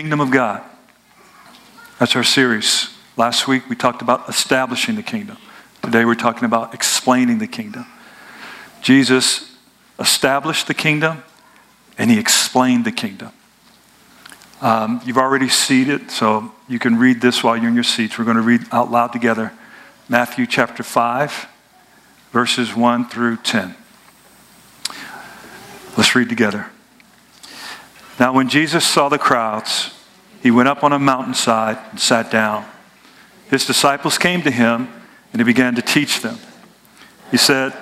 Kingdom of God. That's our series. Last week we talked about establishing the kingdom. Today we're talking about explaining the kingdom. Jesus established the kingdom and he explained the kingdom. Um, you've already it, so you can read this while you're in your seats. We're going to read out loud together Matthew chapter 5, verses 1 through 10. Let's read together. Now, when Jesus saw the crowds, he went up on a mountainside and sat down. His disciples came to him, and he began to teach them. He said,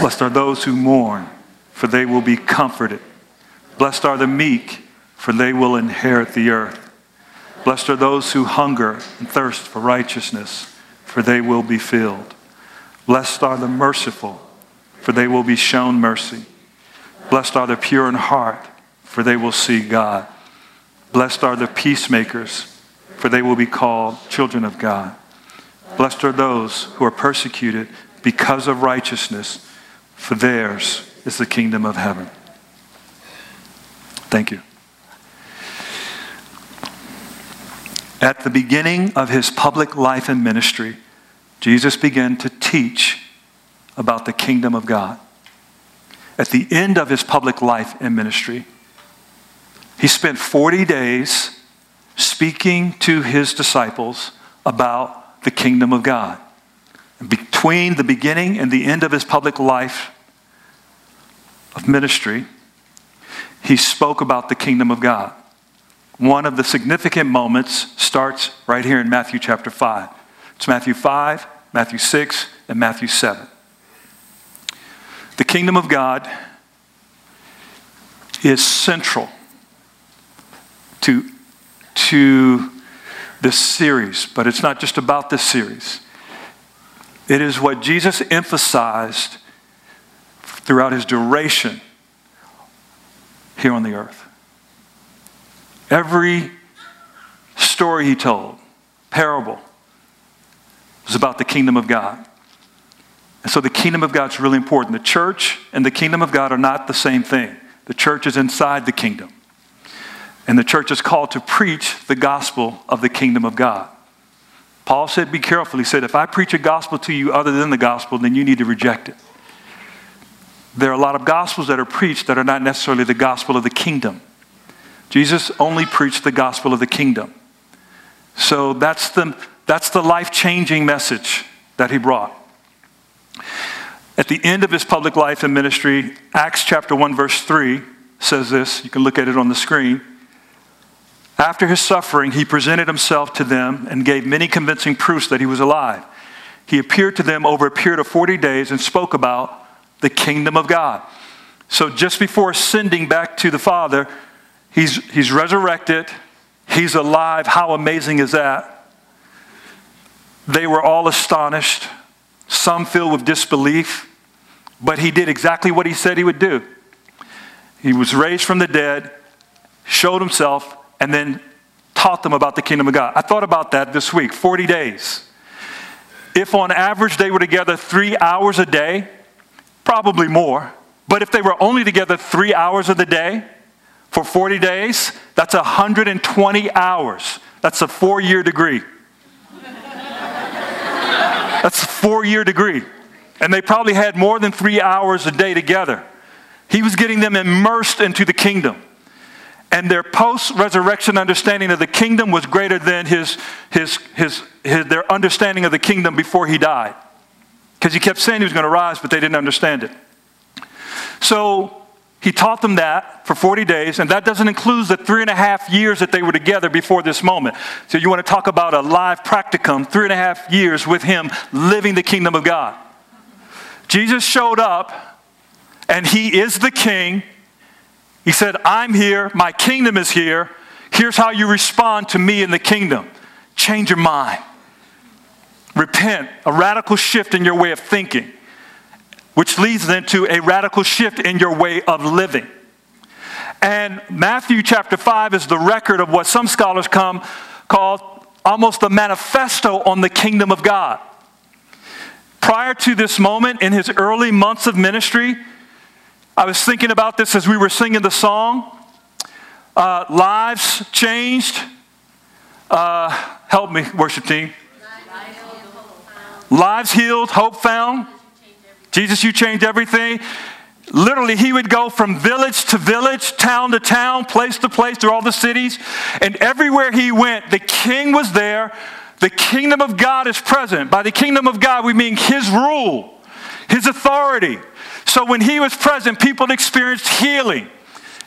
Blessed are those who mourn, for they will be comforted. Blessed are the meek, for they will inherit the earth. Blessed are those who hunger and thirst for righteousness, for they will be filled. Blessed are the merciful, for they will be shown mercy. Blessed are the pure in heart, for they will see God. Blessed are the peacemakers, for they will be called children of God. Blessed are those who are persecuted because of righteousness, for theirs is the kingdom of heaven. Thank you. At the beginning of his public life and ministry, Jesus began to teach about the kingdom of God. At the end of his public life and ministry, he spent 40 days speaking to his disciples about the kingdom of God. Between the beginning and the end of his public life of ministry, he spoke about the kingdom of God. One of the significant moments starts right here in Matthew chapter 5. It's Matthew 5, Matthew 6, and Matthew 7. The kingdom of God is central to, to this series, but it's not just about this series. It is what Jesus emphasized throughout his duration here on the earth. Every story he told, parable, was about the kingdom of God. And so the kingdom of God is really important. The church and the kingdom of God are not the same thing. The church is inside the kingdom. And the church is called to preach the gospel of the kingdom of God. Paul said, Be careful. He said, If I preach a gospel to you other than the gospel, then you need to reject it. There are a lot of gospels that are preached that are not necessarily the gospel of the kingdom. Jesus only preached the gospel of the kingdom. So that's the, that's the life changing message that he brought. At the end of his public life and ministry, Acts chapter 1, verse 3 says this. You can look at it on the screen. After his suffering, he presented himself to them and gave many convincing proofs that he was alive. He appeared to them over a period of 40 days and spoke about the kingdom of God. So, just before ascending back to the Father, he's, he's resurrected, he's alive. How amazing is that? They were all astonished, some filled with disbelief. But he did exactly what he said he would do. He was raised from the dead, showed himself, and then taught them about the kingdom of God. I thought about that this week 40 days. If on average they were together three hours a day, probably more. But if they were only together three hours of the day for 40 days, that's 120 hours. That's a four year degree. That's a four year degree and they probably had more than three hours a day together. He was getting them immersed into the kingdom. And their post resurrection understanding of the kingdom was greater than his, his, his, his, their understanding of the kingdom before he died. Because he kept saying he was going to rise, but they didn't understand it. So he taught them that for 40 days, and that doesn't include the three and a half years that they were together before this moment. So you want to talk about a live practicum, three and a half years with him living the kingdom of God. Jesus showed up and he is the king. He said, I'm here, my kingdom is here. Here's how you respond to me in the kingdom change your mind, repent, a radical shift in your way of thinking, which leads then to a radical shift in your way of living. And Matthew chapter 5 is the record of what some scholars come call almost the manifesto on the kingdom of God. Prior to this moment, in his early months of ministry, I was thinking about this as we were singing the song. Uh, lives changed. Uh, help me, worship team. Lives healed, hope found. Jesus, you changed everything. Literally, he would go from village to village, town to town, place to place, through all the cities. And everywhere he went, the king was there. The kingdom of God is present. By the kingdom of God, we mean his rule, his authority. So when he was present, people experienced healing,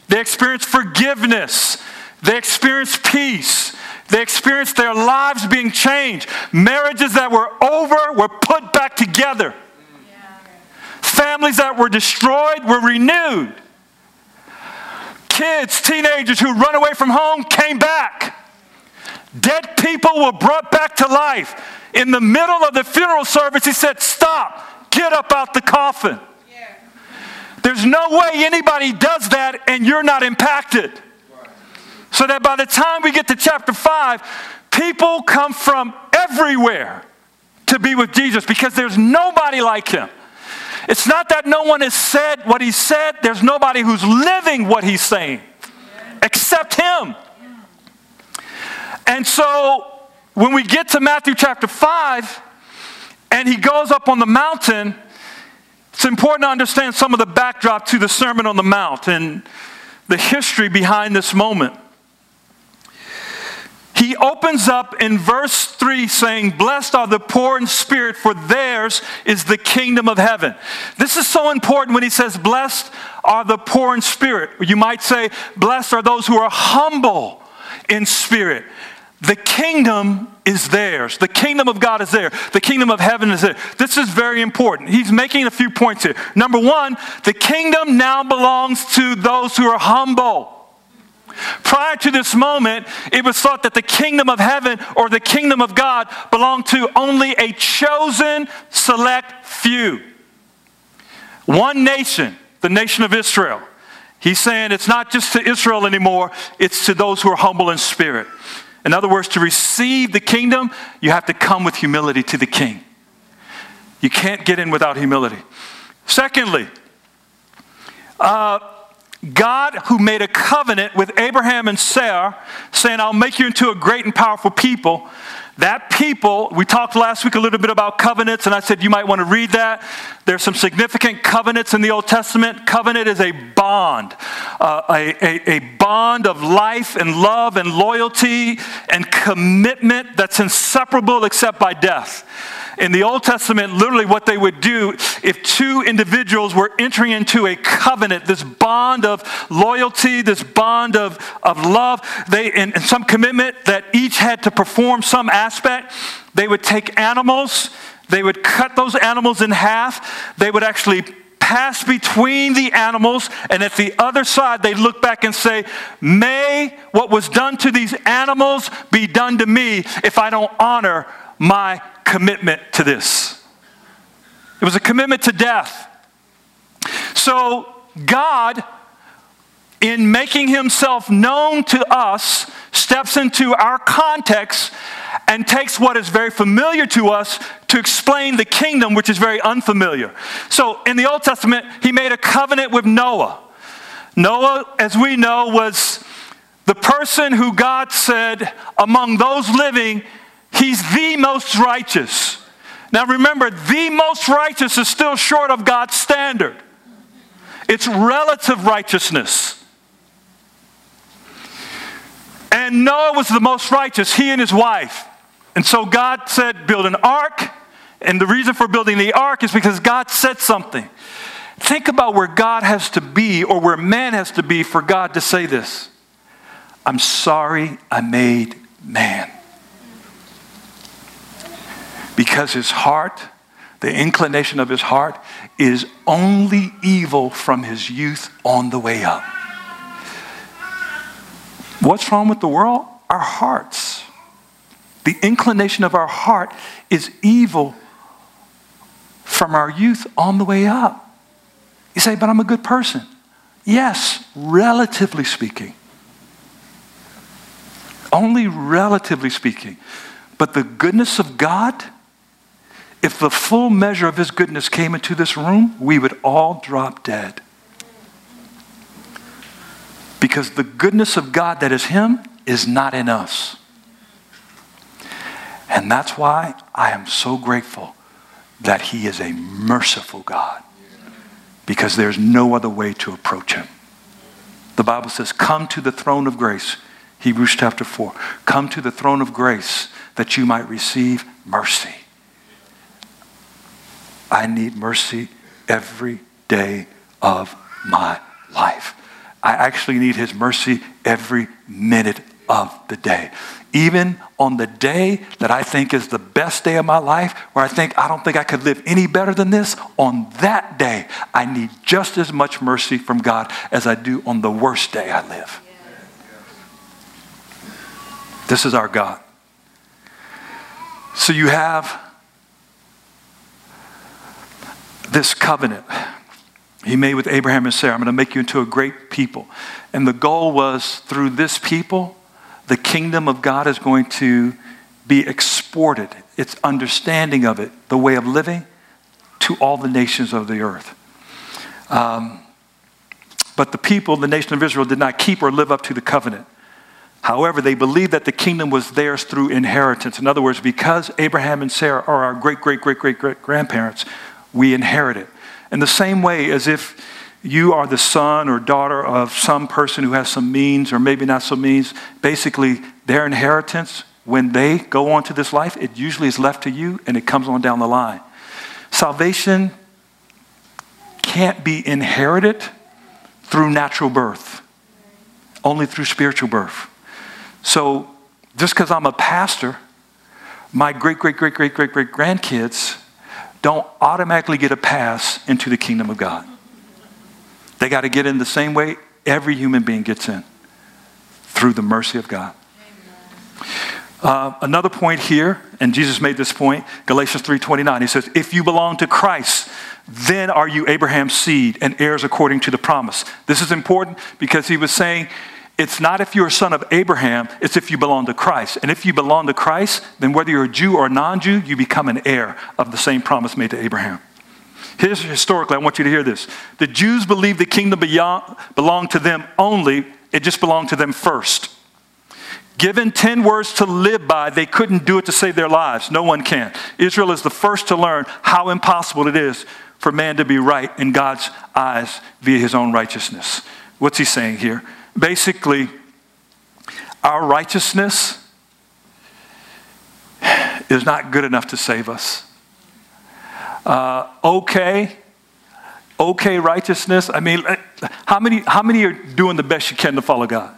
they experienced forgiveness, they experienced peace. They experienced their lives being changed. Marriages that were over were put back together. Families that were destroyed were renewed. Kids, teenagers who run away from home came back. Dead people were brought back to life. In the middle of the funeral service, he said, Stop, get up out the coffin. There's no way anybody does that and you're not impacted. So that by the time we get to chapter 5, people come from everywhere to be with Jesus because there's nobody like him. It's not that no one has said what he said, there's nobody who's living what he's saying except him. And so when we get to Matthew chapter 5 and he goes up on the mountain, it's important to understand some of the backdrop to the Sermon on the Mount and the history behind this moment he opens up in verse 3 saying, Blessed are the poor in spirit, for theirs is the kingdom of heaven. This is so important when he says, Blessed are the poor in spirit. You might say, Blessed are those who are humble in spirit. The kingdom is theirs. The kingdom of God is there. The kingdom of heaven is there. This is very important. He's making a few points here. Number one, the kingdom now belongs to those who are humble. Prior to this moment, it was thought that the kingdom of heaven or the kingdom of God belonged to only a chosen, select few. One nation, the nation of Israel. He's saying it's not just to Israel anymore, it's to those who are humble in spirit. In other words, to receive the kingdom, you have to come with humility to the king. You can't get in without humility. Secondly, uh, God, who made a covenant with Abraham and Sarah, saying, I'll make you into a great and powerful people. That people, we talked last week a little bit about covenants, and I said you might want to read that. There's some significant covenants in the Old Testament. Covenant is a bond, uh, a, a, a bond of life and love and loyalty and commitment that's inseparable except by death in the Old Testament, literally what they would do if two individuals were entering into a covenant, this bond of loyalty, this bond of, of love, they, and, and some commitment that each had to perform some aspect, they would take animals, they would cut those animals in half, they would actually pass between the animals, and at the other side, they look back and say, May what was done to these animals be done to me if I don't honor my commitment to this. It was a commitment to death. So, God, in making himself known to us, steps into our context and takes what is very familiar to us to explain the kingdom, which is very unfamiliar. So, in the Old Testament, he made a covenant with Noah. Noah, as we know, was the person who God said, among those living, He's the most righteous. Now remember, the most righteous is still short of God's standard. It's relative righteousness. And Noah was the most righteous, he and his wife. And so God said, Build an ark. And the reason for building the ark is because God said something. Think about where God has to be or where man has to be for God to say this I'm sorry I made man because his heart, the inclination of his heart, is only evil from his youth on the way up. What's wrong with the world? Our hearts. The inclination of our heart is evil from our youth on the way up. You say, but I'm a good person. Yes, relatively speaking. Only relatively speaking. But the goodness of God if the full measure of his goodness came into this room, we would all drop dead. Because the goodness of God that is Him is not in us. And that's why I am so grateful that He is a merciful God. Because there's no other way to approach Him. The Bible says, Come to the throne of grace. Hebrews chapter 4. Come to the throne of grace that you might receive mercy. I need mercy every day of my life. I actually need His mercy every minute of the day. Even on the day that I think is the best day of my life, where I think I don't think I could live any better than this, on that day, I need just as much mercy from God as I do on the worst day I live. This is our God. So you have this covenant he made with Abraham and Sarah. I'm going to make you into a great people. And the goal was through this people, the kingdom of God is going to be exported, its understanding of it, the way of living, to all the nations of the earth. Um, but the people, the nation of Israel, did not keep or live up to the covenant. However, they believed that the kingdom was theirs through inheritance. In other words, because Abraham and Sarah are our great, great, great, great, great grandparents, we inherit it. In the same way as if you are the son or daughter of some person who has some means or maybe not so means, basically their inheritance, when they go on to this life, it usually is left to you and it comes on down the line. Salvation can't be inherited through natural birth, only through spiritual birth. So just because I'm a pastor, my great, great, great, great, great, great grandkids don't automatically get a pass into the kingdom of God. They got to get in the same way every human being gets in through the mercy of God. Uh, another point here, and Jesus made this point, Galatians 3:29. He says, "If you belong to Christ, then are you Abraham's seed and heirs according to the promise." This is important because he was saying it's not if you're a son of Abraham, it's if you belong to Christ. And if you belong to Christ, then whether you're a Jew or a non Jew, you become an heir of the same promise made to Abraham. Here's historically, I want you to hear this. The Jews believed the kingdom beyond, belonged to them only, it just belonged to them first. Given 10 words to live by, they couldn't do it to save their lives. No one can. Israel is the first to learn how impossible it is for man to be right in God's eyes via his own righteousness. What's he saying here? Basically, our righteousness is not good enough to save us. Uh, okay, okay righteousness. I mean, how many, how many are doing the best you can to follow God?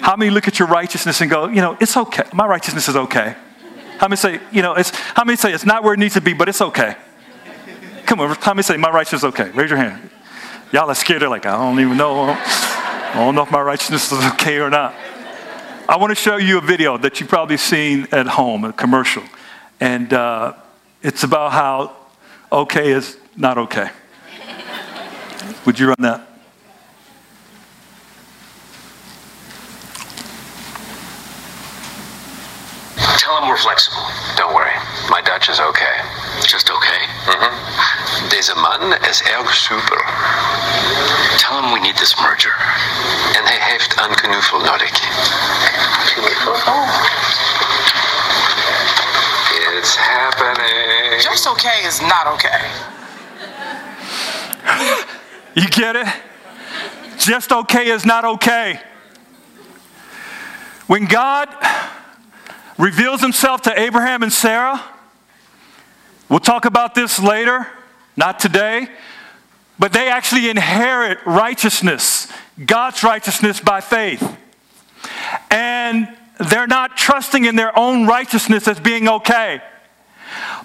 How many look at your righteousness and go, you know, it's okay. My righteousness is okay. How many say, you know, it's, how many say it's not where it needs to be, but it's okay? Come on, how many say my righteousness is okay? Raise your hand. Y'all are scared. They're like, I don't even know. I don't know if my righteousness is okay or not. I want to show you a video that you've probably seen at home, a commercial. And uh, it's about how okay is not okay. Would you run that? Tell him we're flexible. Don't worry. My Dutch is okay. Just okay? Mm-hmm. Deze man is erg super. Tell him we need this merger. En hij heeft een knuffel nodig. It's happening. Just okay is not okay. You get it? Just okay is not okay. When God reveals himself to Abraham and Sarah, we'll talk about this later, not today, but they actually inherit righteousness, God's righteousness by faith. And they're not trusting in their own righteousness as being okay.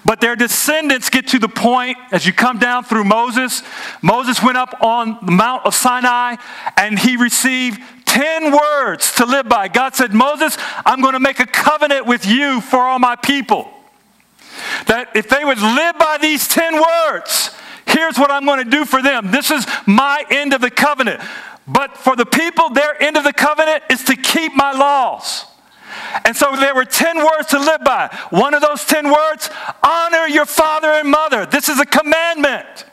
But their descendants get to the point, as you come down through Moses, Moses went up on the Mount of Sinai and he received 10 words to live by. God said, Moses, I'm going to make a covenant with you for all my people. That if they would live by these 10 words, here's what I'm going to do for them. This is my end of the covenant. But for the people, their end of the covenant is to keep my laws. And so there were 10 words to live by. One of those 10 words honor your father and mother. This is a commandment.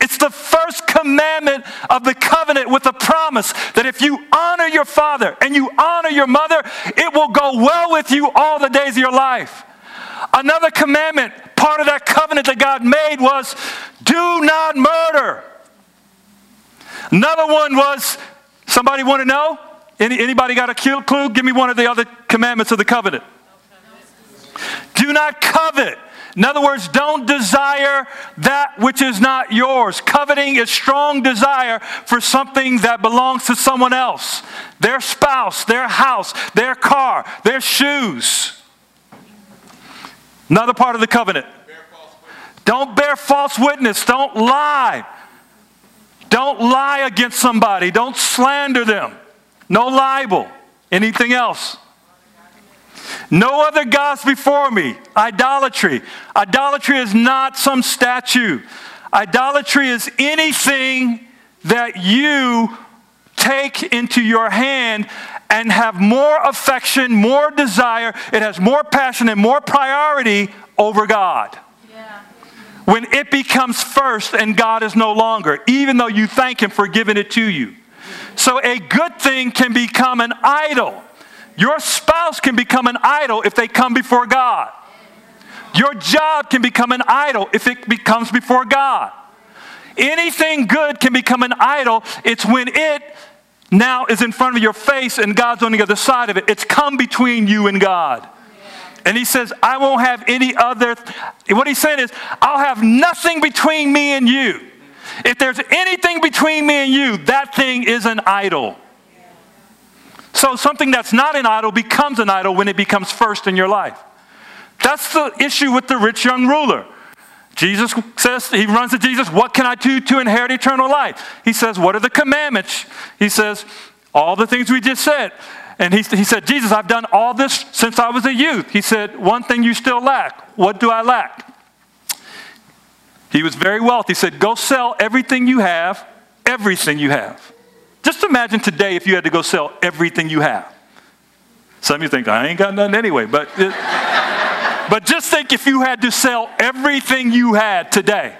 It's the first commandment of the covenant with a promise that if you honor your father and you honor your mother, it will go well with you all the days of your life. Another commandment, part of that covenant that God made was do not murder. Another one was somebody want to know? Any, anybody got a clue? Give me one of the other commandments of the covenant. Do not covet. In other words, don't desire that which is not yours. Coveting is strong desire for something that belongs to someone else their spouse, their house, their car, their shoes. Another part of the covenant. Don't bear false witness. Don't lie. Don't lie against somebody. Don't slander them. No libel. Anything else? No other gods before me. Idolatry. Idolatry is not some statue. Idolatry is anything that you take into your hand and have more affection, more desire. It has more passion and more priority over God. Yeah. When it becomes first and God is no longer, even though you thank Him for giving it to you. So a good thing can become an idol. Your spouse can become an idol if they come before God. Your job can become an idol if it becomes before God. Anything good can become an idol. It's when it now is in front of your face and God's on the other side of it. It's come between you and God. And he says, I won't have any other. What he's saying is, I'll have nothing between me and you. If there's anything between me and you, that thing is an idol. So something that's not an idol becomes an idol when it becomes first in your life. That's the issue with the rich young ruler. Jesus says, he runs to Jesus, What can I do to inherit eternal life? He says, What are the commandments? He says, All the things we just said. And he, he said, Jesus, I've done all this since I was a youth. He said, One thing you still lack. What do I lack? He was very wealthy. He said, Go sell everything you have, everything you have. Just imagine today if you had to go sell everything you have. Some of you think, I ain't got nothing anyway, but, it, but just think if you had to sell everything you had today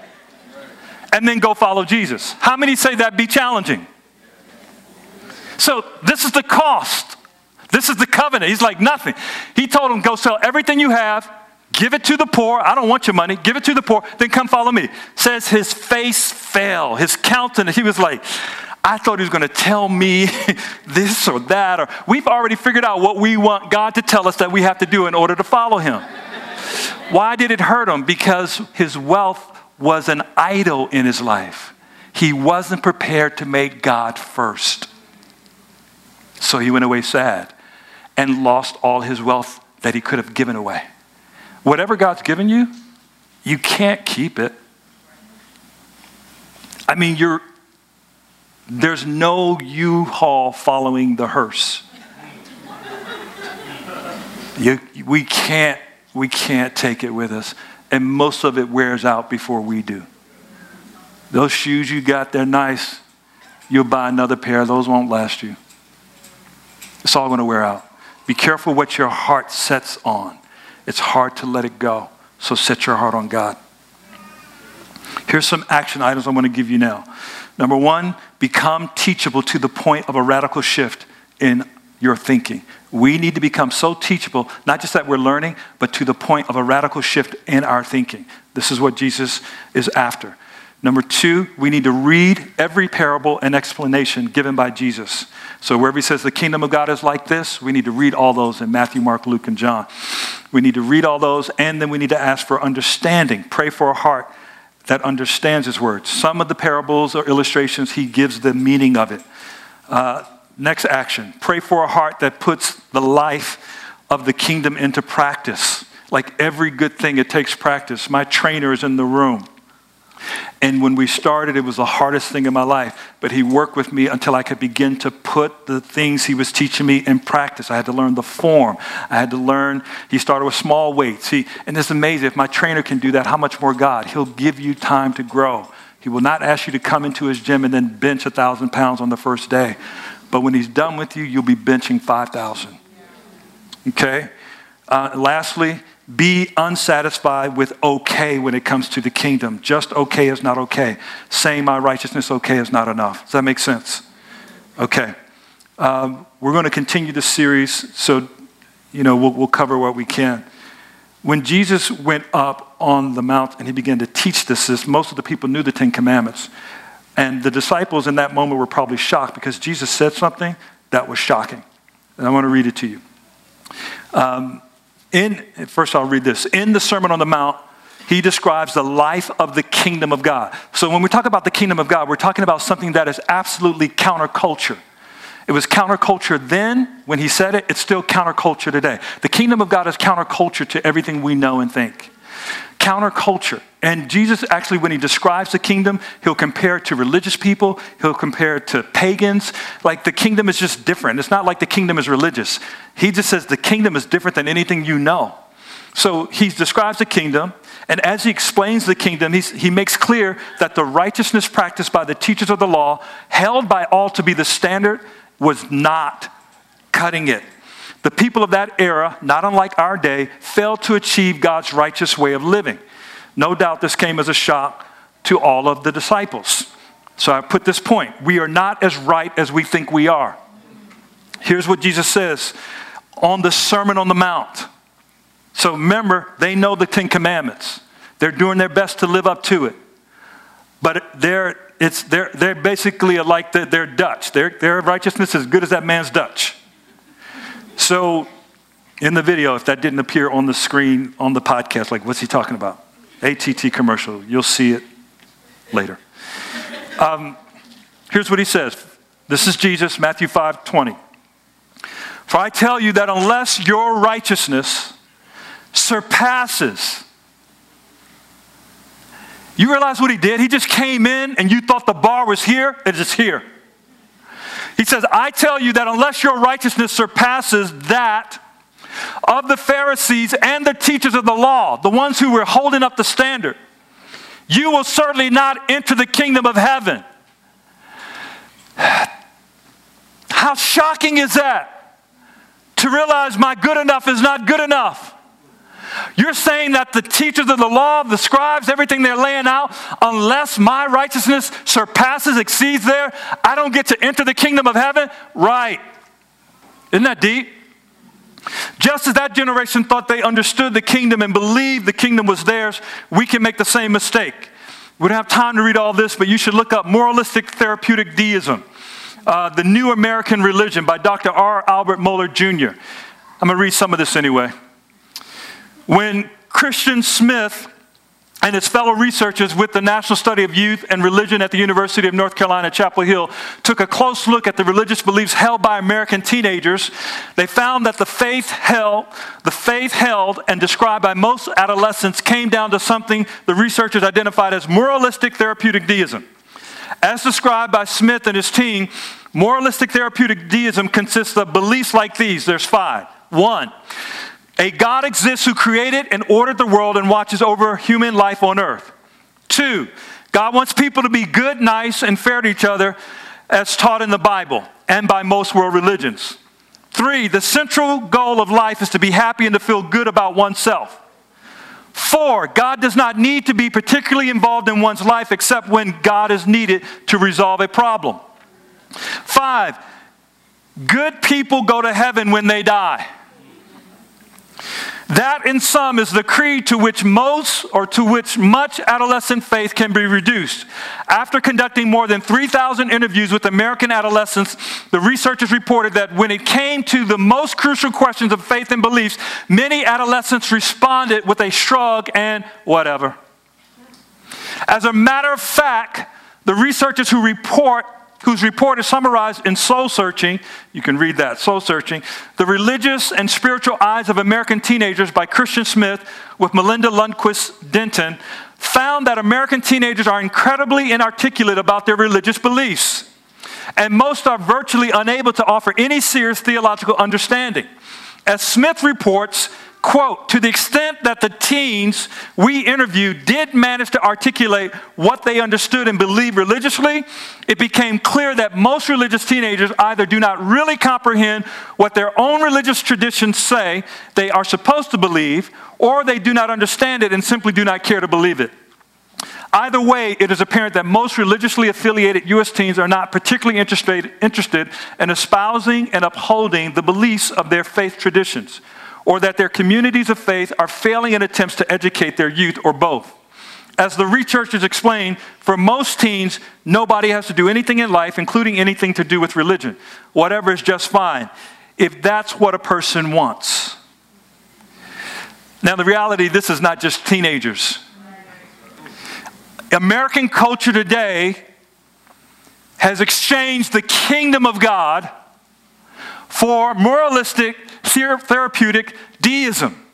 and then go follow Jesus. How many say that'd be challenging? So, this is the cost. This is the covenant. He's like, nothing. He told him, go sell everything you have, give it to the poor. I don't want your money. Give it to the poor, then come follow me. Says his face fell, his countenance. He was like, I thought he was going to tell me this or that, or we've already figured out what we want God to tell us that we have to do in order to follow him. Why did it hurt him? Because his wealth was an idol in his life. He wasn't prepared to make God first. So he went away sad and lost all his wealth that he could have given away. Whatever God's given you, you can't keep it. I mean, you're, there's no U Haul following the hearse. You, we, can't, we can't take it with us. And most of it wears out before we do. Those shoes you got, they're nice. You'll buy another pair, those won't last you. It's all going to wear out. Be careful what your heart sets on. It's hard to let it go. So set your heart on God. Here's some action items I'm going to give you now. Number one, become teachable to the point of a radical shift in your thinking. We need to become so teachable, not just that we're learning, but to the point of a radical shift in our thinking. This is what Jesus is after. Number two, we need to read every parable and explanation given by Jesus. So wherever he says the kingdom of God is like this, we need to read all those in Matthew, Mark, Luke, and John. We need to read all those, and then we need to ask for understanding. Pray for a heart that understands his words. Some of the parables or illustrations, he gives the meaning of it. Uh, next action pray for a heart that puts the life of the kingdom into practice. Like every good thing, it takes practice. My trainer is in the room. And when we started, it was the hardest thing in my life. But he worked with me until I could begin to put the things he was teaching me in practice. I had to learn the form. I had to learn. He started with small weights. He, and it's amazing. If my trainer can do that, how much more God? He'll give you time to grow. He will not ask you to come into his gym and then bench a thousand pounds on the first day. But when he's done with you, you'll be benching 5,000. Okay? Uh, lastly, be unsatisfied with okay when it comes to the kingdom. Just okay is not okay. Saying my righteousness okay is not enough. Does that make sense? Okay. Um, we're going to continue the series, so you know we'll, we'll cover what we can. When Jesus went up on the mount and he began to teach this, this, most of the people knew the Ten Commandments. And the disciples in that moment were probably shocked because Jesus said something that was shocking. And I want to read it to you. Um, in, first, I'll read this. In the Sermon on the Mount, he describes the life of the kingdom of God. So when we talk about the kingdom of God, we're talking about something that is absolutely counterculture. It was counterculture then when he said it, it's still counterculture today. The kingdom of God is counterculture to everything we know and think. Counterculture. And Jesus actually, when he describes the kingdom, he'll compare it to religious people, he'll compare it to pagans. Like the kingdom is just different. It's not like the kingdom is religious. He just says the kingdom is different than anything you know. So he describes the kingdom, and as he explains the kingdom, he makes clear that the righteousness practiced by the teachers of the law, held by all to be the standard, was not cutting it. The people of that era, not unlike our day, failed to achieve God's righteous way of living. No doubt this came as a shock to all of the disciples. So I put this point we are not as right as we think we are. Here's what Jesus says on the Sermon on the Mount. So remember, they know the Ten Commandments. They're doing their best to live up to it. But they're, it's, they're, they're basically like the, they're Dutch. Their, their righteousness is as good as that man's Dutch. So in the video, if that didn't appear on the screen on the podcast, like what's he talking about? ATT commercial. You'll see it later. Um, here's what he says. This is Jesus, Matthew 5 20. For I tell you that unless your righteousness surpasses, you realize what he did? He just came in and you thought the bar was here, it is here. He says, I tell you that unless your righteousness surpasses that of the Pharisees and the teachers of the law, the ones who were holding up the standard, you will certainly not enter the kingdom of heaven. How shocking is that? To realize my good enough is not good enough. You're saying that the teachers of the law, the scribes, everything they're laying out, unless my righteousness surpasses, exceeds there, I don't get to enter the kingdom of heaven? Right. Isn't that deep? Just as that generation thought they understood the kingdom and believed the kingdom was theirs, we can make the same mistake. We don't have time to read all this, but you should look up Moralistic Therapeutic Deism, uh, The New American Religion by Dr. R. Albert Mohler Jr. I'm going to read some of this anyway. When Christian Smith and his fellow researchers with the National Study of Youth and Religion at the University of North Carolina, Chapel Hill, took a close look at the religious beliefs held by American teenagers. They found that the faith held, the faith held and described by most adolescents came down to something the researchers identified as moralistic therapeutic deism. As described by Smith and his team, moralistic therapeutic deism consists of beliefs like these. There's five. One, a God exists who created and ordered the world and watches over human life on earth. Two, God wants people to be good, nice, and fair to each other as taught in the Bible and by most world religions. Three, the central goal of life is to be happy and to feel good about oneself. Four, God does not need to be particularly involved in one's life except when God is needed to resolve a problem. Five, good people go to heaven when they die. That, in sum, is the creed to which most or to which much adolescent faith can be reduced. After conducting more than 3,000 interviews with American adolescents, the researchers reported that when it came to the most crucial questions of faith and beliefs, many adolescents responded with a shrug and whatever. As a matter of fact, the researchers who report whose report is summarized in Soul Searching. You can read that, Soul Searching. The Religious and Spiritual Lives of American Teenagers by Christian Smith with Melina Lundquist Denton found that American teenagers are incredibly inarticulate about their religious beliefs. And most are virtually unable to offer any serious theological understanding. As Smith reports, quote, to the extent that the teens we interviewed did manage to articulate what they understood and believed religiously, it became clear that most religious teenagers either do not really comprehend what their own religious traditions say they are supposed to believe, or they do not understand it and simply do not care to believe it. Either way, it is apparent that most religiously affiliated U.S. teens are not particularly interested, interested in espousing and upholding the beliefs of their faith traditions, or that their communities of faith are failing in attempts to educate their youth, or both. As the researchers explain, for most teens, nobody has to do anything in life, including anything to do with religion. Whatever is just fine, if that's what a person wants. Now, the reality, this is not just teenagers. American culture today has exchanged the kingdom of God for moralistic, therapeutic deism.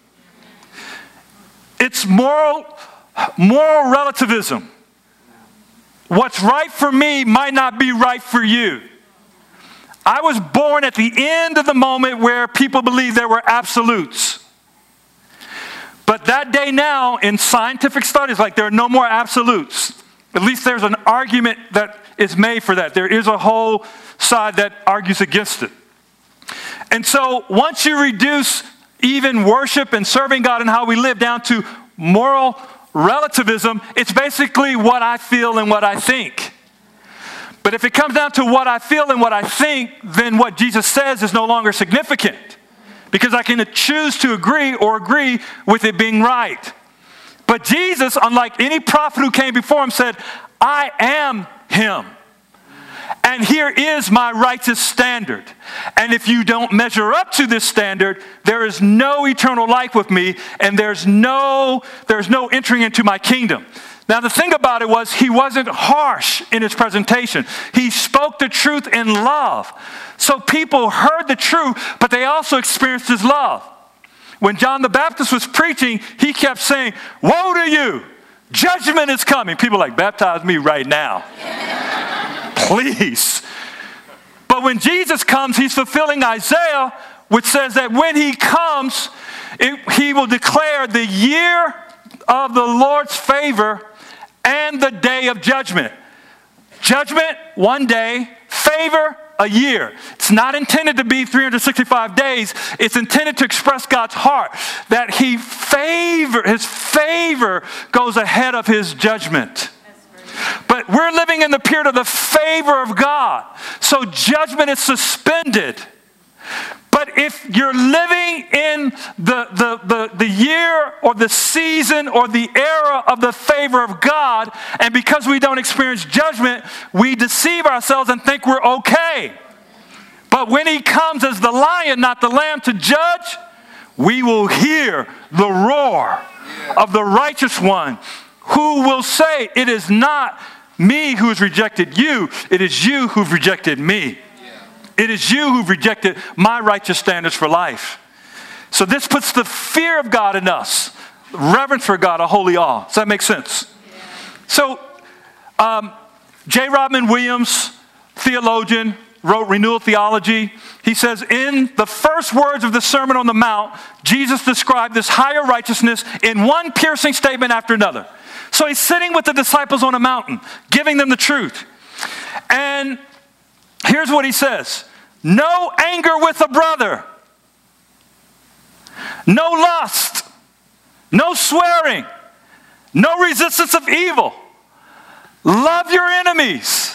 It's moral, moral relativism. What's right for me might not be right for you. I was born at the end of the moment where people believed there were absolutes. But that day now, in scientific studies, like there are no more absolutes. At least there's an argument that is made for that. There is a whole side that argues against it. And so once you reduce even worship and serving God and how we live down to moral relativism, it's basically what I feel and what I think. But if it comes down to what I feel and what I think, then what Jesus says is no longer significant because I can choose to agree or agree with it being right. But Jesus, unlike any prophet who came before him, said, I am him. And here is my righteous standard. And if you don't measure up to this standard, there is no eternal life with me, and there's no, there's no entering into my kingdom. Now, the thing about it was, he wasn't harsh in his presentation. He spoke the truth in love. So people heard the truth, but they also experienced his love. When John the Baptist was preaching, he kept saying, Woe to you! Judgment is coming. People like, baptize me right now. Please. But when Jesus comes, he's fulfilling Isaiah, which says that when he comes, it, he will declare the year of the Lord's favor and the day of judgment. Judgment, one day, favor, a year. It's not intended to be 365 days. It's intended to express God's heart that he favor his favor goes ahead of his judgment. We're living in the period of the favor of God. So judgment is suspended. But if you're living in the, the, the, the, year or the season or the era of the favor of God, and because we don't experience judgment, we deceive ourselves and think we're okay. But when He comes as the lion, not the lamb, to judge, we will hear the roar of the righteous one who will say, It is not me who has rejected you, it is you who've rejected me. It is you who've rejected my righteous standards for life. So this puts the fear of God in us, reverence for God, a holy awe. Does that make sense? So, um, J. Rodman Williams, theologian, wrote Renewal Theology. He says, In the first words of the Sermon on the Mount, Jesus described this higher righteousness in one piercing statement after another. So he's sitting with the disciples on a mountain, giving them the truth. And here's what he says. No anger with a brother, no lust, no swearing, no resistance of evil. Love your enemies,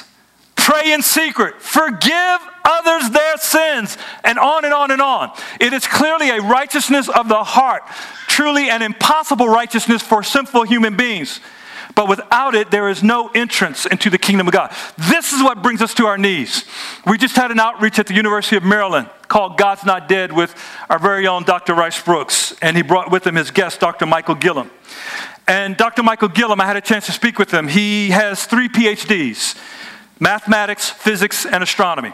pray in secret, forgive others their sins, and on and on and on. It is clearly a righteousness of the heart, truly an impossible righteousness for sinful human beings. But without it, there is no entrance into the kingdom of God. This is what brings us to our knees. We just had an outreach at the University of Maryland called God's Not Dead with our very own Dr. Rice Broocks, and he brought with him his guest, Dr. Michael Guillen. And Dr. Michael Guillen, I had a chance to speak with him. He has three PhDs mathematics, physics, and astronomy.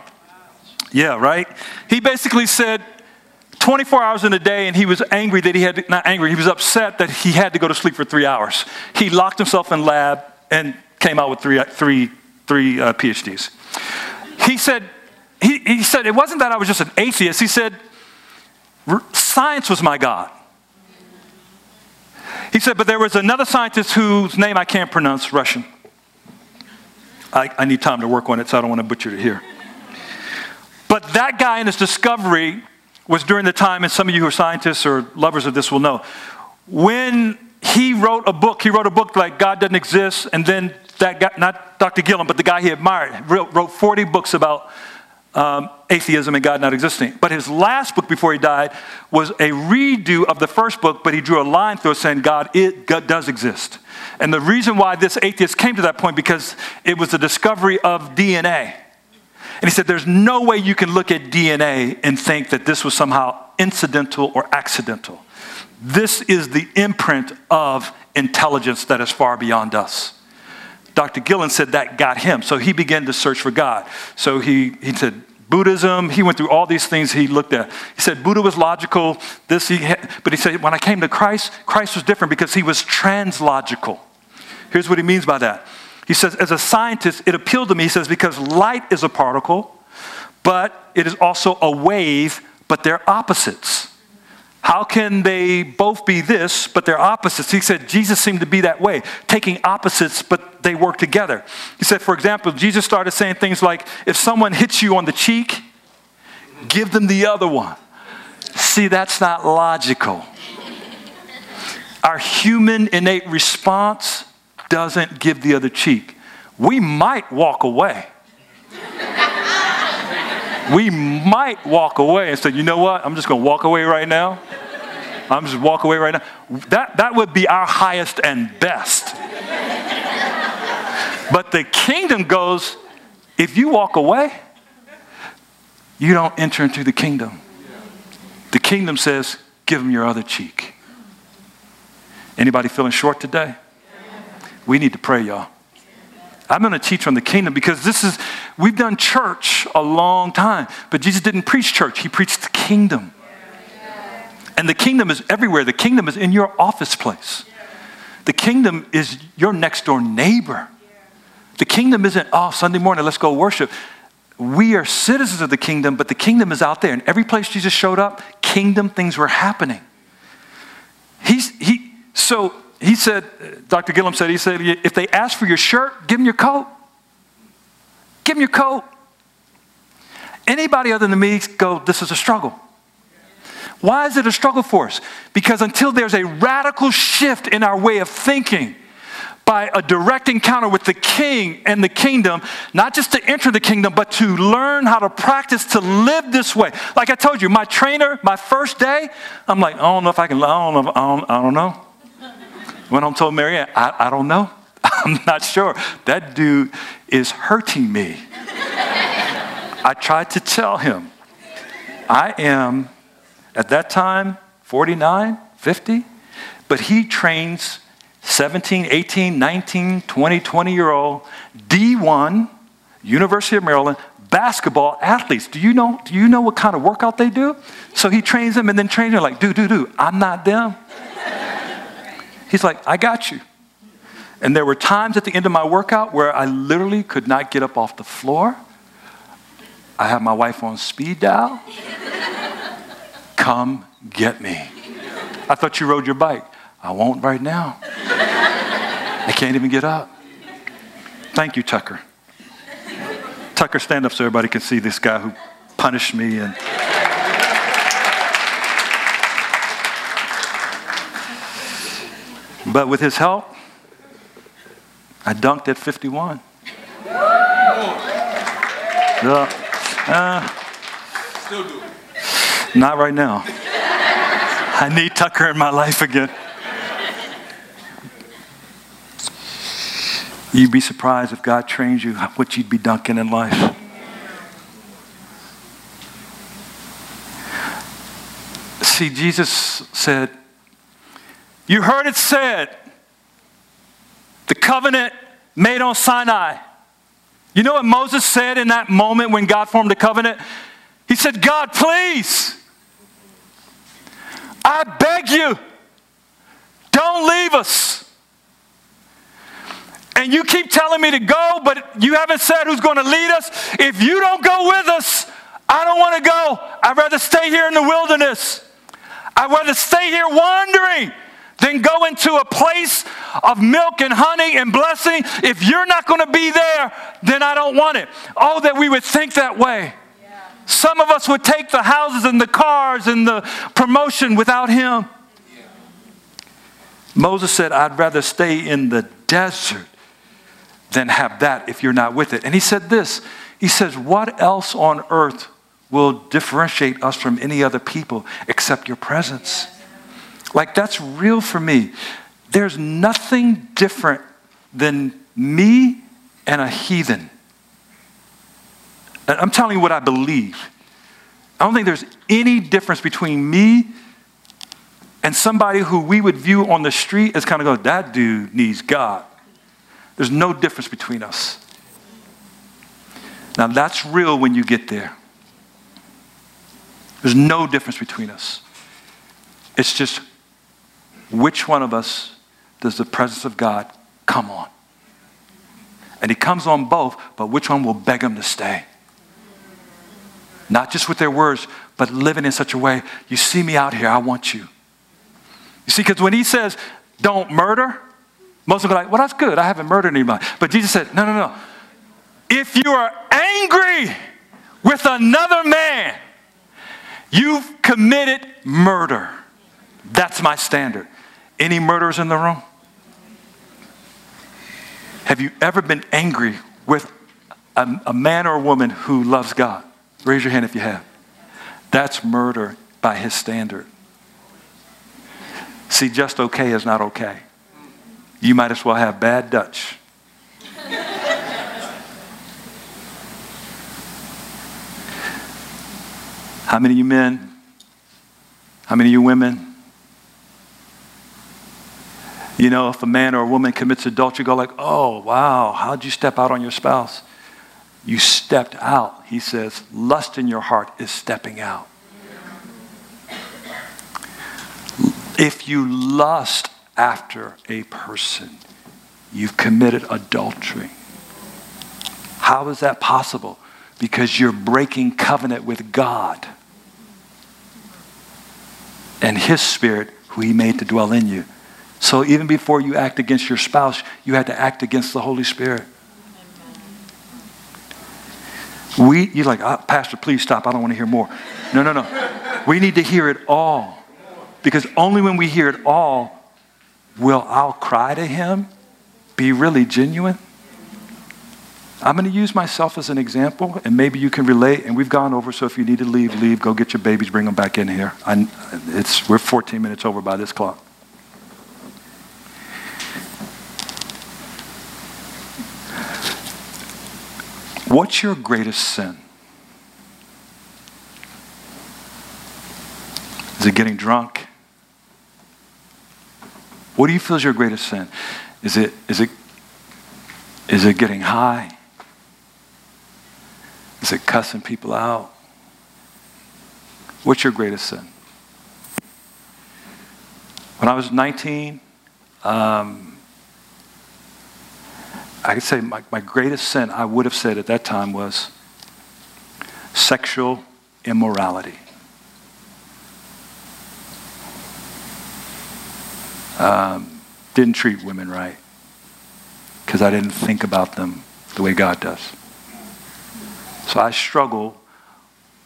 Yeah, right? He basically said 24 hours in a day, and he was angry that he had, not angry, he was upset that he had to go to sleep for three hours. He locked himself in lab and came out with three, three, three uh, PhDs. He said, he, he said, it wasn't that I was just an atheist. He said, science was my God. He said, but there was another scientist whose name I can't pronounce, Russian. I, I need time to work on it, so I don't want to butcher it here. But that guy and his discovery was during the time, and some of you who are scientists or lovers of this will know, when he wrote a book, he wrote a book like God Doesn't Exist, and then that guy, not Dr. Guillen, but the guy he admired, wrote 40 books about um, atheism and God not existing. But his last book before he died was a redo of the first book, but he drew a line through it saying God, it, God does exist. And the reason why this atheist came to that point because it was the discovery of DNA. And he said, There's no way you can look at DNA and think that this was somehow incidental or accidental. This is the imprint of intelligence that is far beyond us. Dr. Guillen said that got him. So he began to search for God. So he, he said, Buddhism, he went through all these things he looked at. He said Buddha was logical, this he had, but he said when I came to Christ, Christ was different because he was translogical. Here's what he means by that. He says, as a scientist, it appealed to me, he says, because light is a particle, but it is also a wave, but they're opposites. How can they both be this, but they're opposites? He said Jesus seemed to be that way, taking opposites, but they work together. He said, for example, Jesus started saying things like, if someone hits you on the cheek, give them the other one. See, that's not logical. Our human innate response doesn't give the other cheek. We might walk away. we might walk away and say, you know what? I'm just going to walk away right now. I'm just walk away right now. That, that would be our highest and best. but the kingdom goes, if you walk away, you don't enter into the kingdom. The kingdom says, give them your other cheek. Anybody feeling short today? We need to pray, y'all. I'm going to teach on the kingdom because this is, we've done church a long time, but Jesus didn't preach church, he preached the kingdom. And the kingdom is everywhere. The kingdom is in your office place. The kingdom is your next door neighbor. The kingdom isn't, oh, Sunday morning, let's go worship. We are citizens of the kingdom, but the kingdom is out there. And every place Jesus showed up, kingdom things were happening. He's, he, so he said, Dr. Guillen said, he said, if they ask for your shirt, give them your coat. Give them your coat. Anybody other than me go, this is a struggle. Why is it a struggle for us? Because until there's a radical shift in our way of thinking, by a direct encounter with the king and the kingdom, not just to enter the kingdom, but to learn how to practice to live this way. Like I told you, my trainer, my first day, I'm like, I don't know if I can, I don't know, I don't, I don't know. Went home told Marianne, I, I don't know. I'm not sure. That dude is hurting me. I tried to tell him, I am at that time, 49, 50, but he trains 17, 18, 19, 20, 20 year old D1, University of Maryland basketball athletes. Do you know, do you know what kind of workout they do? So he trains them and then trains them like, do, do, do. I'm not them. He's like, I got you. And there were times at the end of my workout where I literally could not get up off the floor. I had my wife on speed dial. Come get me. I thought you rode your bike. I won't right now. I can't even get up. Thank you, Tucker. Tucker, stand up so everybody can see this guy who punished me and. But with his help, I dunked at 51. Uh, uh, Still do it. Not right now. I need Tucker in my life again. You'd be surprised if God trains you what you'd be dunking in life. See, Jesus said, You heard it said, the covenant made on Sinai. You know what Moses said in that moment when God formed the covenant? He said, God, please, I beg you, don't leave us. And you keep telling me to go, but you haven't said who's going to lead us. If you don't go with us, I don't want to go. I'd rather stay here in the wilderness. I'd rather stay here wandering than go into a place of milk and honey and blessing. If you're not going to be there, then I don't want it. Oh, that we would think that way. Some of us would take the houses and the cars and the promotion without him. Moses said, I'd rather stay in the desert than have that if you're not with it. And he said this He says, What else on earth will differentiate us from any other people except your presence? Like, that's real for me. There's nothing different than me and a heathen. I'm telling you what I believe. I don't think there's any difference between me and somebody who we would view on the street as kind of go, that dude needs God. There's no difference between us. Now, that's real when you get there. There's no difference between us. It's just which one of us does the presence of God come on? And he comes on both, but which one will beg him to stay? Not just with their words, but living in such a way, you see me out here, I want you. You see, because when he says, don't murder, most of them are like, well, that's good. I haven't murdered anybody. But Jesus said, no, no, no. If you are angry with another man, you've committed murder. That's my standard. Any murderers in the room? Have you ever been angry with a, a, man or a woman who loves God? Raise your hand if you have. That's murder by his standard. See, just okay is not okay. You might as well have bad Dutch. How many of you men? How many of you women? You know, if a man or a woman commits adultery, go like, oh, wow, how'd you step out on your spouse? You stepped out. He says, lust in your heart is stepping out. If you lust after a person, you've committed adultery. How is that possible? Because you're breaking covenant with God and His Spirit, who He made to dwell in you. So even before you act against your spouse, you had to act against the Holy Spirit. We, you're like, oh, Pastor, please stop. I don't want to hear more. No, no, no. We need to hear it all. Because only when we hear it all will our cry to Him be really genuine. I'm going to use myself as an example, and maybe you can relate. And we've gone over, so if you need to leave, leave. Go get your babies, bring them back in here. I, it's, we're 14 minutes over by this clock. What's your greatest sin? Is it getting drunk? What do you feel is your greatest sin? Is it, is it, is it getting high? Is it cussing people out? What's your greatest sin? When I was 19, um, I could say my, my greatest sin, I would have said at that time, was sexual immorality. Um, didn't treat women right because I didn't think about them the way God does. So I struggle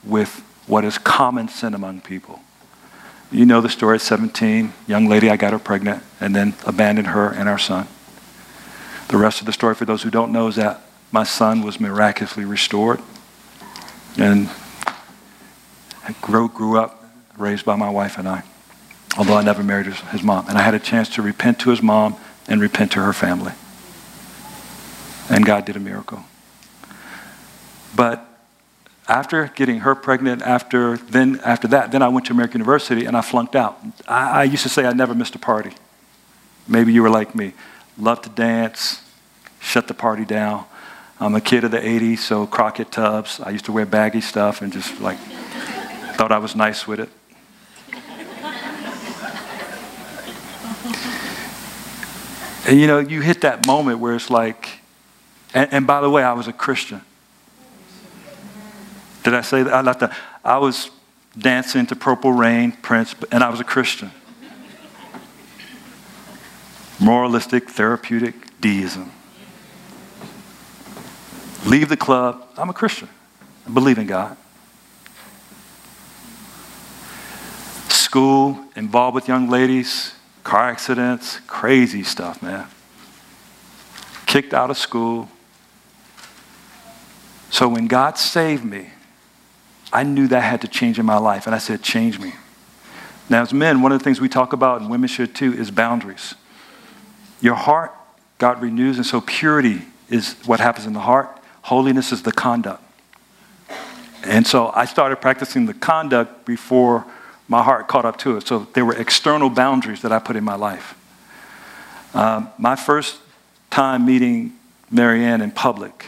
with what is common sin among people. You know the story at 17, young lady, I got her pregnant and then abandoned her and our son. The rest of the story, for those who don't know, is that my son was miraculously restored and grew, grew up, raised by my wife and I, although I never married his, his mom. And I had a chance to repent to his mom and repent to her family. And God did a miracle. But after getting her pregnant, after then after that, then I went to American University and I flunked out. I, I used to say I never missed a party. Maybe you were like me. Love to dance, shut the party down. I'm a kid of the 80s, so Crockett tubs. I used to wear baggy stuff and just like thought I was nice with it. And you know, you hit that moment where it's like, and, and by the way, I was a Christian. Did I say that? I, like to, I was dancing to Purple Rain, Prince, and I was a Christian. Moralistic, therapeutic deism. Leave the club. I'm a Christian. I believe in God. School, involved with young ladies, car accidents, crazy stuff, man. Kicked out of school. So when God saved me, I knew that had to change in my life. And I said, Change me. Now, as men, one of the things we talk about, and women should too, is boundaries. Your heart, God renews, and so purity is what happens in the heart, holiness is the conduct. And so I started practicing the conduct before my heart caught up to it. So there were external boundaries that I put in my life. Um, my first time meeting Marianne in public,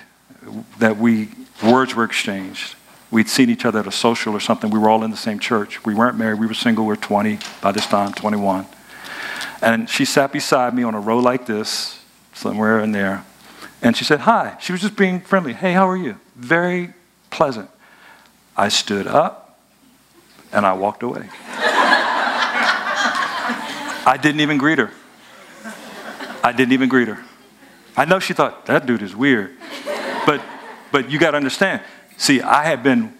that we words were exchanged. We'd seen each other at a social or something. We were all in the same church. We weren't married. We were single. We were 20 by this time, 21. And she sat beside me on a row like this, somewhere in there. And she said, Hi. She was just being friendly. Hey, how are you? Very pleasant. I stood up and I walked away. I didn't even greet her. I didn't even greet her. I know she thought, that dude is weird. But, but you got to understand. See, I had been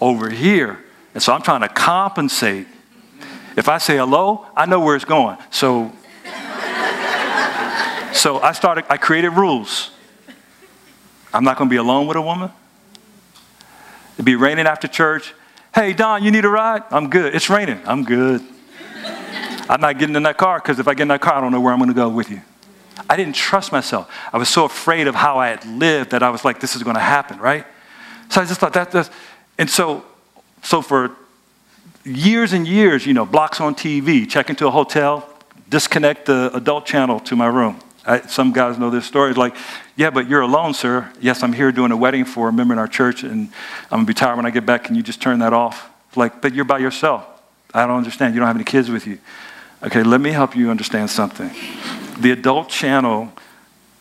over here, and so I'm trying to compensate. If I say hello, I know where it's going. So, so I started, I created rules. I'm not going to be alone with a woman. It'd be raining after church. Hey, Don, you need a ride? I'm good. It's raining. I'm good. I'm not getting in that car because if I get in that car, I don't know where I'm going to go with you. I didn't trust myself. I was so afraid of how I had lived that I was like, this is going to happen, right? So I just thought that, that's, and so, so for years and years, you know, blocks on TV, check into a hotel, disconnect the adult channel to my room. I, some guys know this story. It's like, yeah, but you're alone, sir. Yes, I'm here doing a wedding for a member in our church, and I'm gonna be tired when I get back. Can you just turn that off? Like, but you're by yourself. I don't understand. You don't have any kids with you. Okay, let me help you understand something. The adult channel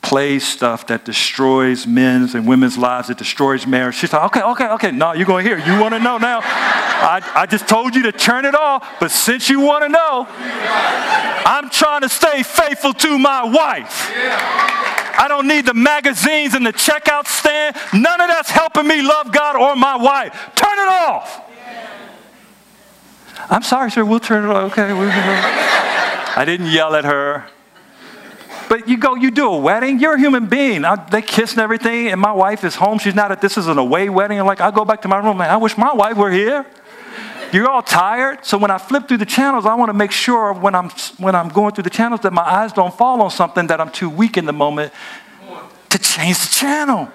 plays stuff that destroys men's and women's lives, it destroys marriage. She's like, okay, okay, okay, no, you're going to hear. You want to know now? I, I just told you to turn it off, but since you want to know, I'm trying to stay faithful to my wife. I don't need the magazines and the checkout stand. None of that's helping me love God or my wife. Turn it off. I'm sorry, sir. We'll turn it off. Okay. I didn't yell at her. But you go, you do a wedding, you're a human being. I, they kiss and everything, and my wife is home. She's not at this is an away wedding. I'm like, I go back to my room, man, I wish my wife were here. You're all tired. So when I flip through the channels, I want to make sure when I'm when I'm going through the channels that my eyes don't fall on something that I'm too weak in the moment to change the channel.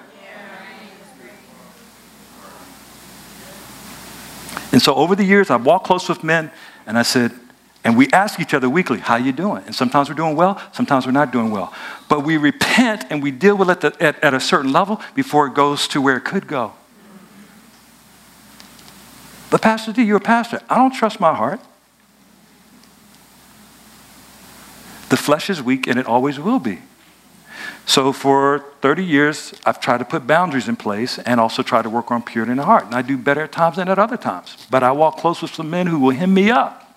And so over the years, I've walked close with men, and I said, and we ask each other weekly, how you doing? And sometimes we're doing well, sometimes we're not doing well. But we repent and we deal with it at, at, at a certain level before it goes to where it could go. But Pastor D, you're a pastor. I don't trust my heart. The flesh is weak and it always will be. So for 30 years, I've tried to put boundaries in place and also try to work on purity in the heart. And I do better at times than at other times. But I walk close with some men who will hem me up.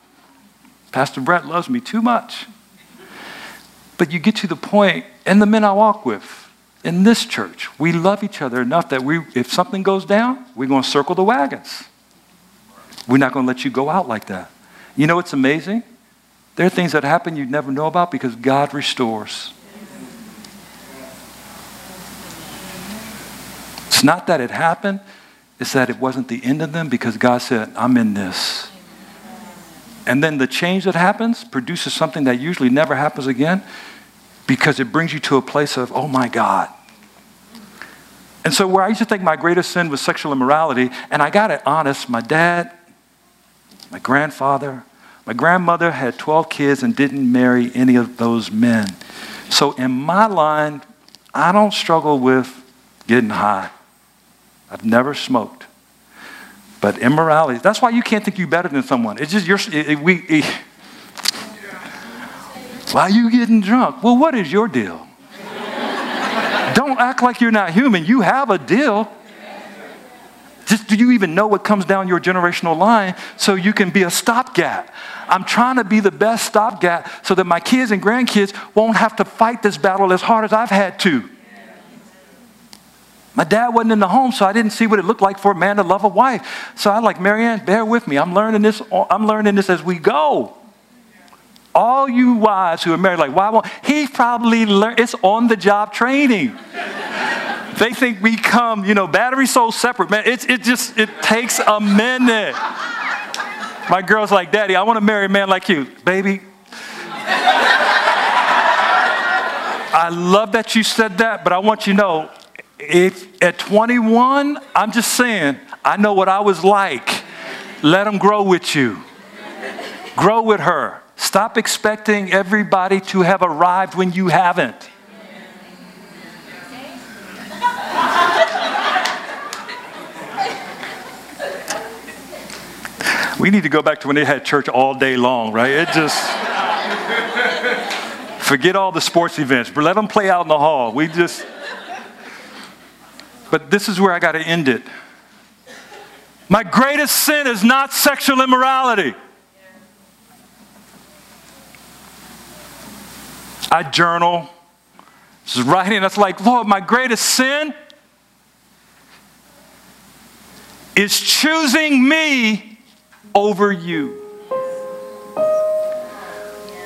Pastor Brett loves me too much. But you get to the point, and the men I walk with in this church, we love each other enough that we, if something goes down, we're going to circle the wagons. We're not going to let you go out like that. You know what's amazing? There are things that happen you never know about because God restores. It's not that it happened, it's that it wasn't the end of them because God said, I'm in this. And then the change that happens produces something that usually never happens again because it brings you to a place of, oh my God. And so, where I used to think my greatest sin was sexual immorality, and I got it honest, my dad, my grandfather, my grandmother had 12 kids and didn't marry any of those men. So, in my line, I don't struggle with getting high. I've never smoked. But immorality, that's why you can't think you're better than someone. It's just you're, it, it, we, it, why are you getting drunk? Well, what is your deal? Don't act like you're not human. You have a deal. Just, do you even know what comes down your generational line so you can be a stopgap? I'm trying to be the best stopgap so that my kids and grandkids won't have to fight this battle as hard as I've had to. My dad wasn't in the home, so I didn't see what it looked like for a man to love a wife. So I like, Marianne, bear with me. I'm learning this, I'm learning this as we go. All you wives who are married, like, why won't he probably learn it's on the job training. They think we come, you know, battery so separate. Man, it, it just it takes a minute. My girl's like, Daddy, I want to marry a man like you. Baby. I love that you said that, but I want you to know if at 21, I'm just saying, I know what I was like. Let them grow with you. Grow with her. Stop expecting everybody to have arrived when you haven't. We need to go back to when they had church all day long, right? It just. Forget all the sports events, but let them play out in the hall. We just. But this is where I got to end it. My greatest sin is not sexual immorality. I journal. This is writing. That's like, Lord, my greatest sin is choosing me over you.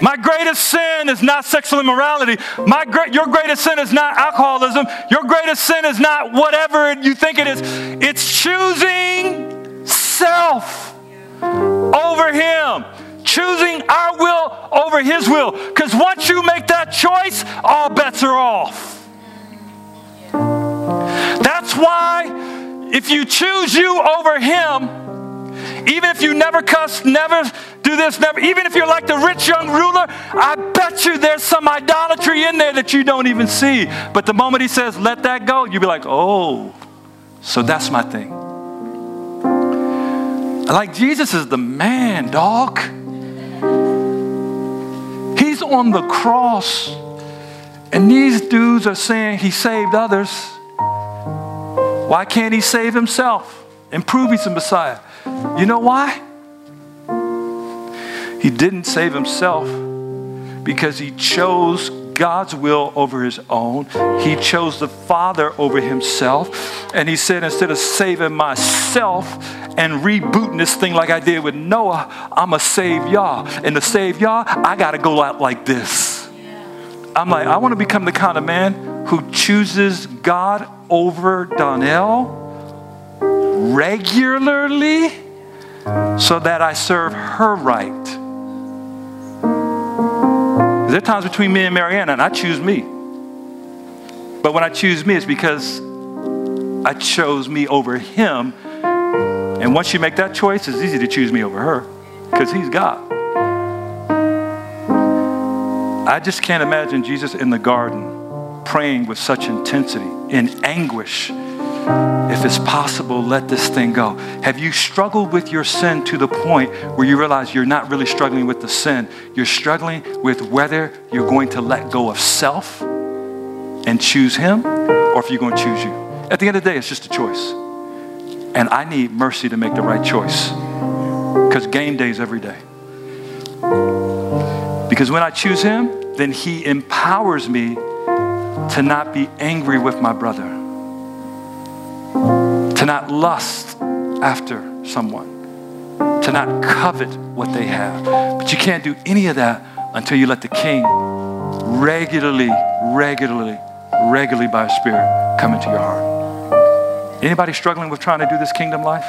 My greatest sin is not sexual immorality. My great, your greatest sin is not alcoholism. Your greatest sin is not whatever you think it is. It's choosing self over Him, choosing our will over His will. Because once you make that choice, all bets are off. That's why if you choose you over Him, even if you never cuss, never do this, never, even if you're like the rich young ruler, I bet you there's some idolatry in there that you don't even see. But the moment he says, let that go, you'll be like, oh, so that's my thing. Like Jesus is the man, dog. He's on the cross, and these dudes are saying he saved others. Why can't he save himself and prove he's the Messiah? You know why? He didn't save himself because he chose God's will over his own. He chose the Father over himself. And he said, instead of saving myself and rebooting this thing like I did with Noah, I'm going to save y'all. And to save y'all, I got to go out like this. I'm like, I want to become the kind of man who chooses God over Donnell regularly so that I serve her right. There are times between me and Mariana, and I choose me. But when I choose me, it's because I chose me over him. And once you make that choice, it's easy to choose me over her because he's God. I just can't imagine Jesus in the garden praying with such intensity, in anguish if it's possible, let this thing go. Have you struggled with your sin to the point where you realize you're not really struggling with the sin? You're struggling with whether you're going to let go of self and choose Him or if you're going to choose you. At the end of the day, it's just a choice. And I need mercy to make the right choice because game day is every day. Because when I choose Him, then He empowers me to not be angry with my brother not lust after someone, to not covet what they have. But you can't do any of that until you let the King regularly, regularly, regularly by His Spirit come into your heart. Anybody struggling with trying to do this kingdom life?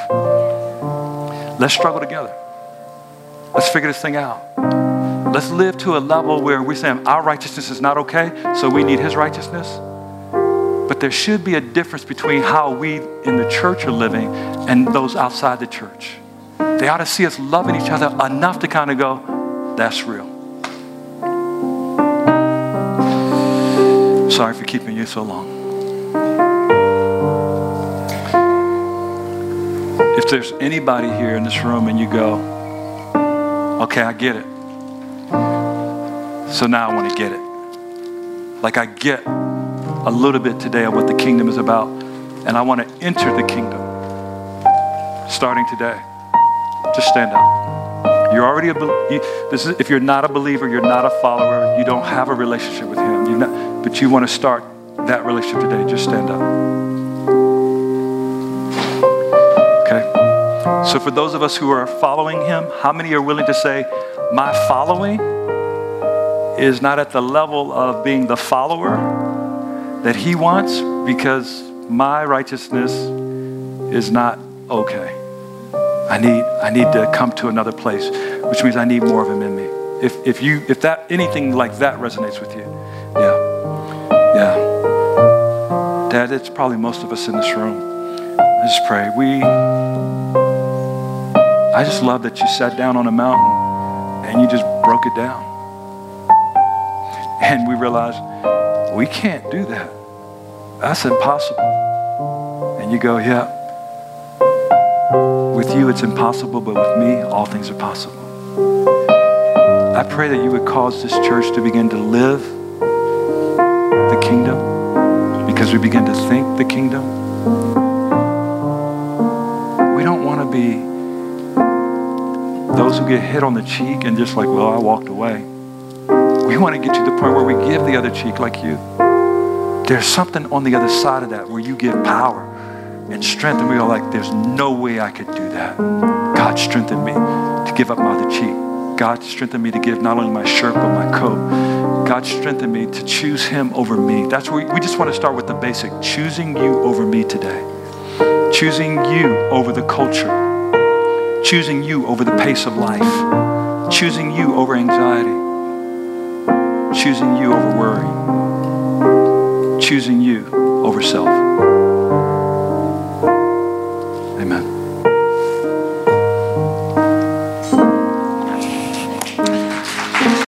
Let's struggle together. Let's figure this thing out. Let's live to a level where we're saying our righteousness is not okay, so we need His righteousness. But there should be a difference between how we in the church are living and those outside the church. They ought to see us loving each other enough to kind of go, that's real. Sorry for keeping you so long. If there's anybody here in this room and you go, okay, I get it. So now I want to get it. Like I get a little bit today of what the kingdom is about. And I want to enter the kingdom. starting today. Just stand up. You're already a this is if you're not a believer, you're not a follower, you don't have a relationship with him. Not, but you want to start that relationship today. Just stand up. Okay? So for those of us who are following him, how many are willing to say, "My following is not at the level of being the follower that he wants because my righteousness is not okay. I need, I need to come to another place, which means I need more of him in me. If, if you if that anything like that resonates with you, yeah. Yeah. Dad, it's probably most of us in this room. I just pray. We I just love that you sat down on a mountain and you just broke it down. And we realized we can't do that. That's impossible. And you go, yeah. With you, it's impossible, but with me, all things are possible. I pray that you would cause this church to begin to live the kingdom because we begin to think the kingdom. We don't want to be those who get hit on the cheek and just like, well, I walked away. We want to get to the point where we give the other cheek like you. There's something on the other side of that where you give power and strength, and we are like, there's no way I could do that. God strengthened me to give up my other cheek. God strengthened me to give not only my shirt, but my coat. God strengthened me to choose Him over me. That's where we just want to start with the basic choosing you over me today, choosing you over the culture, choosing you over the pace of life, choosing you over anxiety, choosing you over worry choosing you over self.